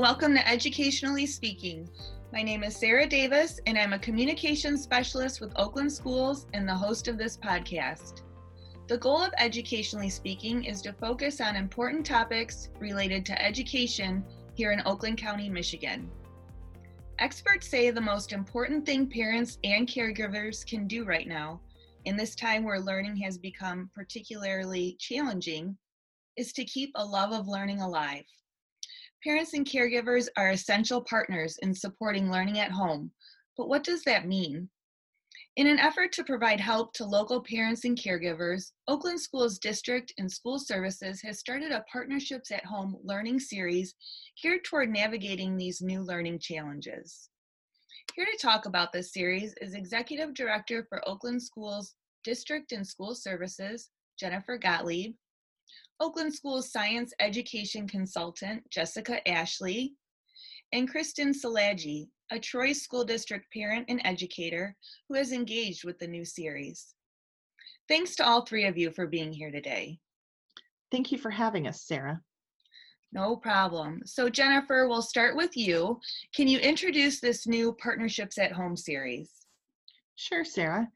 Welcome to Educationally Speaking. My name is Sarah Davis, and I'm a communications specialist with Oakland Schools and the host of this podcast. The goal of Educationally Speaking is to focus on important topics related to education here in Oakland County, Michigan. Experts say the most important thing parents and caregivers can do right now, in this time where learning has become particularly challenging, is to keep a love of learning alive. Parents and caregivers are essential partners in supporting learning at home, but what does that mean? In an effort to provide help to local parents and caregivers, Oakland Schools District and School Services has started a Partnerships at Home learning series geared toward navigating these new learning challenges. Here to talk about this series is Executive Director for Oakland Schools District and School Services, Jennifer Gottlieb, Oakland Schools Science Education Consultant, Jessica Ashley, and Kristen Salagi, a Troy School District parent and educator who has engaged with the new series. Thanks to all three of you for being here today. Thank you for having us, Sarah. No problem. So, Jennifer, we'll start with you. Can you introduce this new Partnerships at Home series? Sure, Sarah.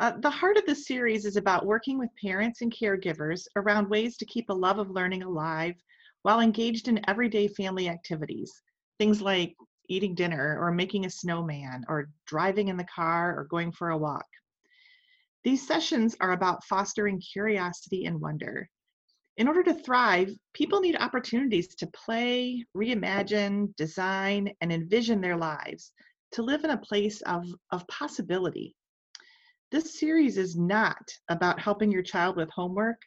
Uh, the heart of the series is about working with parents and caregivers around ways to keep a love of learning alive while engaged in everyday family activities. Things like eating dinner or making a snowman or driving in the car or going for a walk. These sessions are about fostering curiosity and wonder. In order to thrive, people need opportunities to play, reimagine, design, and envision their lives, to live in a place of, of possibility. This series is not about helping your child with homework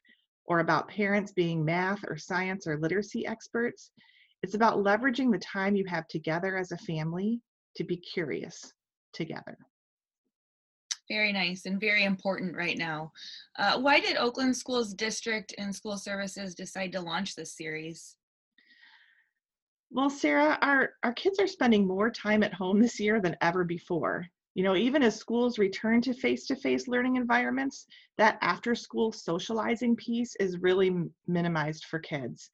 or about parents being math or science or literacy experts. It's about leveraging the time you have together as a family to be curious together. Very nice and very important right now. Uh, why did Oakland Schools District and School Services decide to launch this series? Well, Sarah, our, our kids are spending more time at home this year than ever before. You know, even as schools return to face to face learning environments, that after school socializing piece is really minimized for kids.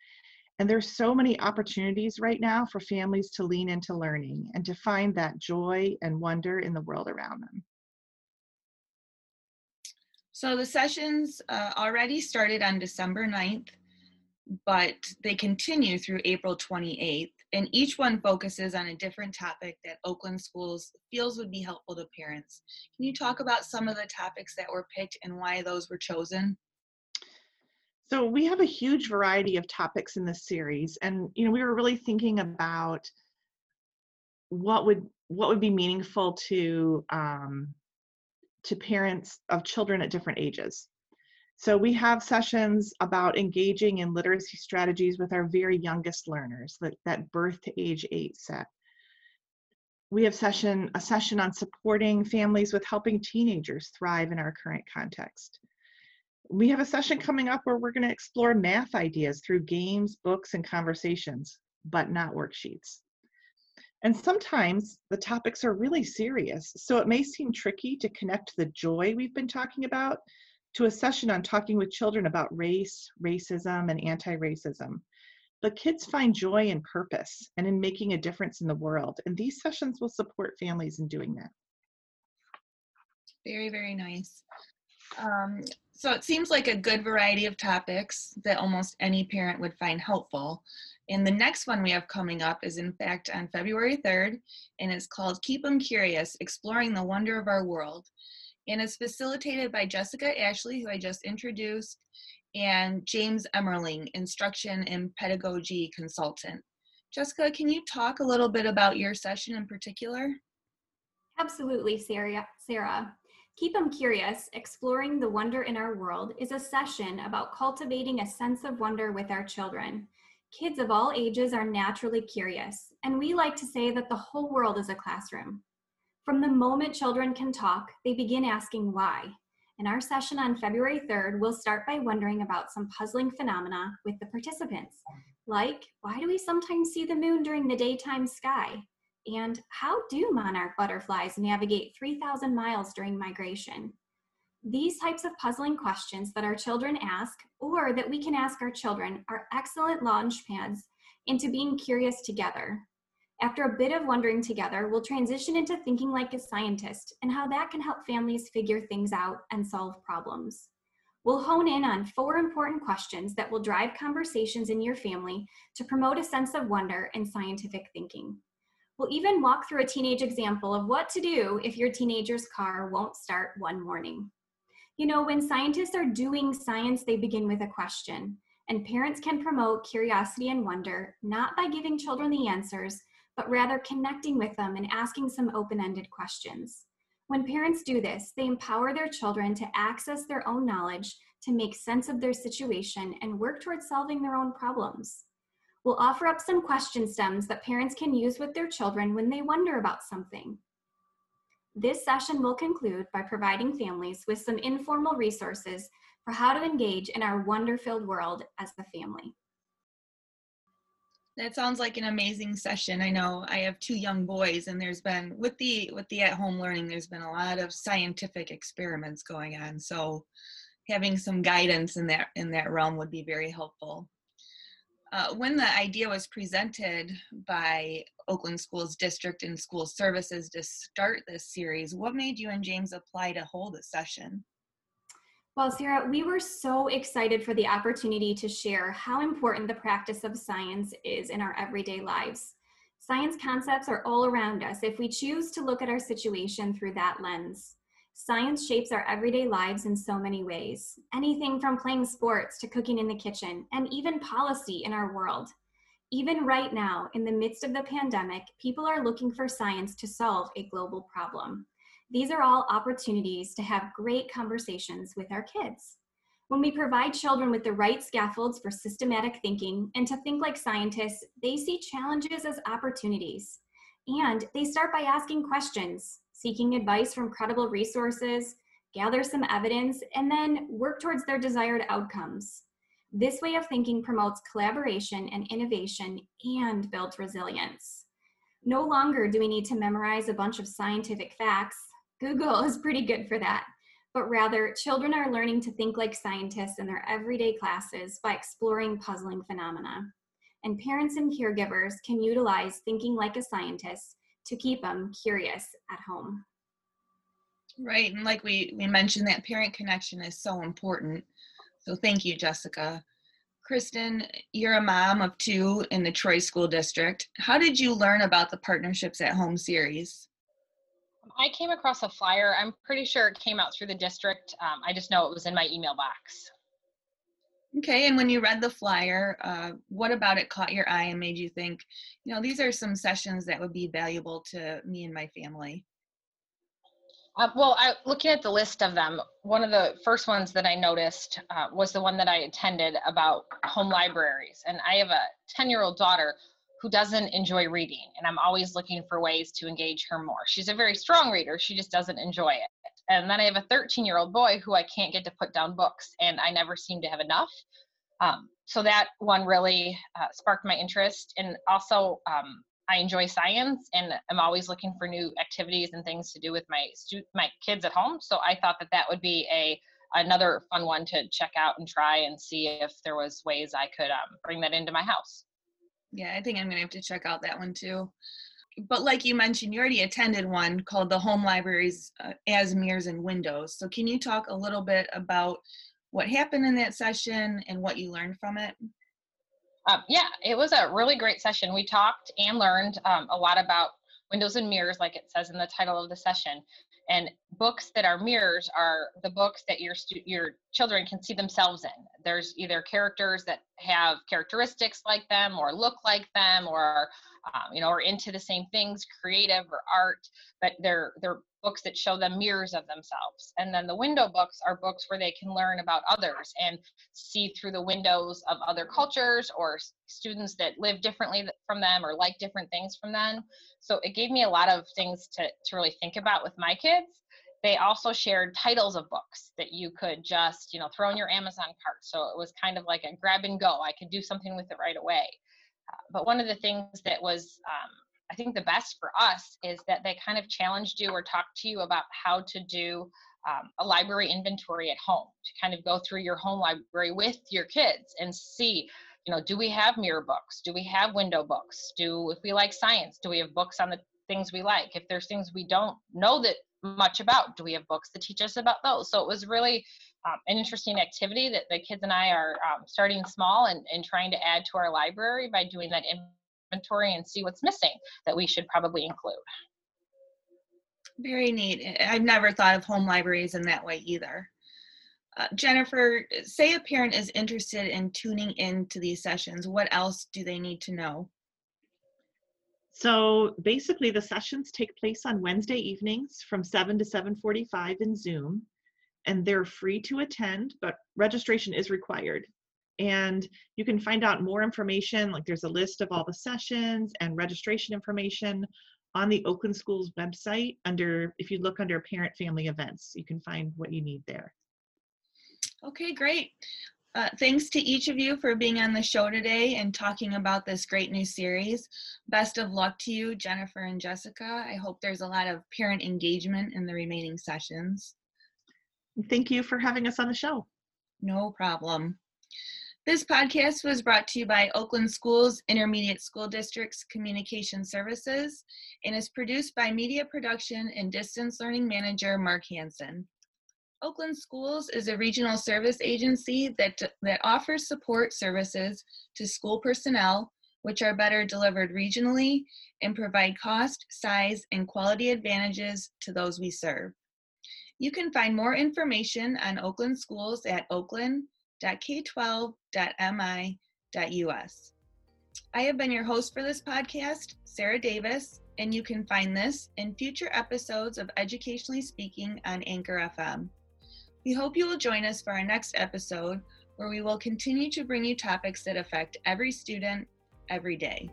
And there's so many opportunities right now for families to lean into learning and to find that joy and wonder in the world around them. So the sessions uh, already started on December 9th, but they continue through April 28th and each one focuses on a different topic that Oakland Schools feels would be helpful to parents. Can you talk about some of the topics that were picked and why those were chosen? So we have a huge variety of topics in this series, and you know we were really thinking about what would what would be meaningful to um, to parents of children at different ages. So we have sessions about engaging in literacy strategies with our very youngest learners, that, that birth to age eight set. We have session a session on supporting families with helping teenagers thrive in our current context. We have a session coming up where we're going to explore math ideas through games, books, and conversations, but not worksheets. And sometimes the topics are really serious, so it may seem tricky to connect the joy we've been talking about to a session on talking with children about race, racism, and anti racism. But kids find joy and purpose and in making a difference in the world, and these sessions will support families in doing that. Very, very nice. Um, so it seems like a good variety of topics that almost any parent would find helpful. And the next one we have coming up is, in fact, on February 3rd, and it's called Keep Them Curious Exploring the Wonder of Our World and is facilitated by Jessica Ashley, who I just introduced, and James Emmerling, instruction and pedagogy consultant. Jessica, can you talk a little bit about your session in particular? Absolutely, Sarah. Sarah. Keep them curious, exploring the wonder in our world is a session about cultivating a sense of wonder with our children. Kids of all ages are naturally curious, and we like to say that the whole world is a classroom. From the moment children can talk, they begin asking why. In our session on February 3rd, we'll start by wondering about some puzzling phenomena with the participants, like why do we sometimes see the moon during the daytime sky? And how do monarch butterflies navigate 3,000 miles during migration? These types of puzzling questions that our children ask, or that we can ask our children, are excellent launch pads into being curious together. After a bit of wondering together, we'll transition into thinking like a scientist and how that can help families figure things out and solve problems. We'll hone in on four important questions that will drive conversations in your family to promote a sense of wonder and scientific thinking. We'll even walk through a teenage example of what to do if your teenager's car won't start one morning. You know, when scientists are doing science, they begin with a question, and parents can promote curiosity and wonder not by giving children the answers, but rather connecting with them and asking some open ended questions. When parents do this, they empower their children to access their own knowledge, to make sense of their situation, and work towards solving their own problems. We'll offer up some question stems that parents can use with their children when they wonder about something. This session will conclude by providing families with some informal resources for how to engage in our wonder filled world as a family. That sounds like an amazing session. I know I have two young boys and there's been with the with the at-home learning there's been a lot of scientific experiments going on. So having some guidance in that in that realm would be very helpful. Uh, when the idea was presented by Oakland Schools District and School Services to start this series, what made you and James apply to hold a session? Well, Sarah, we were so excited for the opportunity to share how important the practice of science is in our everyday lives. Science concepts are all around us if we choose to look at our situation through that lens. Science shapes our everyday lives in so many ways anything from playing sports to cooking in the kitchen, and even policy in our world. Even right now, in the midst of the pandemic, people are looking for science to solve a global problem. These are all opportunities to have great conversations with our kids. When we provide children with the right scaffolds for systematic thinking and to think like scientists, they see challenges as opportunities. And they start by asking questions, seeking advice from credible resources, gather some evidence, and then work towards their desired outcomes. This way of thinking promotes collaboration and innovation and builds resilience. No longer do we need to memorize a bunch of scientific facts Google is pretty good for that. But rather, children are learning to think like scientists in their everyday classes by exploring puzzling phenomena. And parents and caregivers can utilize thinking like a scientist to keep them curious at home. Right, and like we, we mentioned, that parent connection is so important. So thank you, Jessica. Kristen, you're a mom of two in the Troy School District. How did you learn about the Partnerships at Home series? I came across a flyer. I'm pretty sure it came out through the district. Um, I just know it was in my email box. Okay, and when you read the flyer, uh, what about it caught your eye and made you think, you know, these are some sessions that would be valuable to me and my family? Uh, well, I, looking at the list of them, one of the first ones that I noticed uh, was the one that I attended about home libraries. And I have a 10 year old daughter who doesn't enjoy reading and i'm always looking for ways to engage her more. She's a very strong reader she just doesn't enjoy it. And then i have a 13 year old boy who i can't get to put down books and i never seem to have enough. Um, so that one really uh, sparked my interest and also um, i enjoy science and i'm always looking for new activities and things to do with my stu- my kids at home. So i thought that that would be a another fun one to check out and try and see if there was ways i could um, bring that into my house yeah, I think I'm gonna have to check out that one too. But like you mentioned, you already attended one called the Home Libraries uh, as Mirrors and Windows. So can you talk a little bit about what happened in that session and what you learned from it? Um, yeah, it was a really great session. We talked and learned um, a lot about windows and mirrors, like it says in the title of the session. And books that are mirrors are the books that your stu- your children can see themselves in. There's either characters that have characteristics like them, or look like them, or um, you know, are into the same things, creative or art. But they're they're books that show them mirrors of themselves. And then the window books are books where they can learn about others and see through the windows of other cultures or students that live differently from them or like different things from them. So it gave me a lot of things to, to really think about with my kids. They also shared titles of books that you could just, you know, throw in your Amazon cart. So it was kind of like a grab and go. I could do something with it right away. Uh, but one of the things that was um, I think the best for us is that they kind of challenged you or talked to you about how to do um, a library inventory at home to kind of go through your home library with your kids and see you know, do we have mirror books? Do we have window books? Do, if we like science, do we have books on the things we like? If there's things we don't know that much about, do we have books to teach us about those? So it was really um, an interesting activity that the kids and I are um, starting small and, and trying to add to our library by doing that inventory and see what's missing that we should probably include. Very neat. I've never thought of home libraries in that way either. Uh, Jennifer, say a parent is interested in tuning in to these sessions. What else do they need to know? So basically the sessions take place on Wednesday evenings from 7 to 7.45 in Zoom and they're free to attend, but registration is required. And you can find out more information, like there's a list of all the sessions and registration information on the Oakland Schools website under, if you look under parent family events, you can find what you need there. Okay, great. Uh, thanks to each of you for being on the show today and talking about this great new series. Best of luck to you, Jennifer and Jessica. I hope there's a lot of parent engagement in the remaining sessions. Thank you for having us on the show. No problem. This podcast was brought to you by Oakland Schools Intermediate School District's Communication Services and is produced by Media Production and Distance Learning Manager Mark Hansen. Oakland Schools is a regional service agency that, that offers support services to school personnel, which are better delivered regionally and provide cost, size, and quality advantages to those we serve. You can find more information on Oakland Schools at oakland.com www.k12.mi.us. I have been your host for this podcast, Sarah Davis, and you can find this and future episodes of Educationally Speaking on Anchor FM. We hope you will join us for our next episode where we will continue to bring you topics that affect every student every day.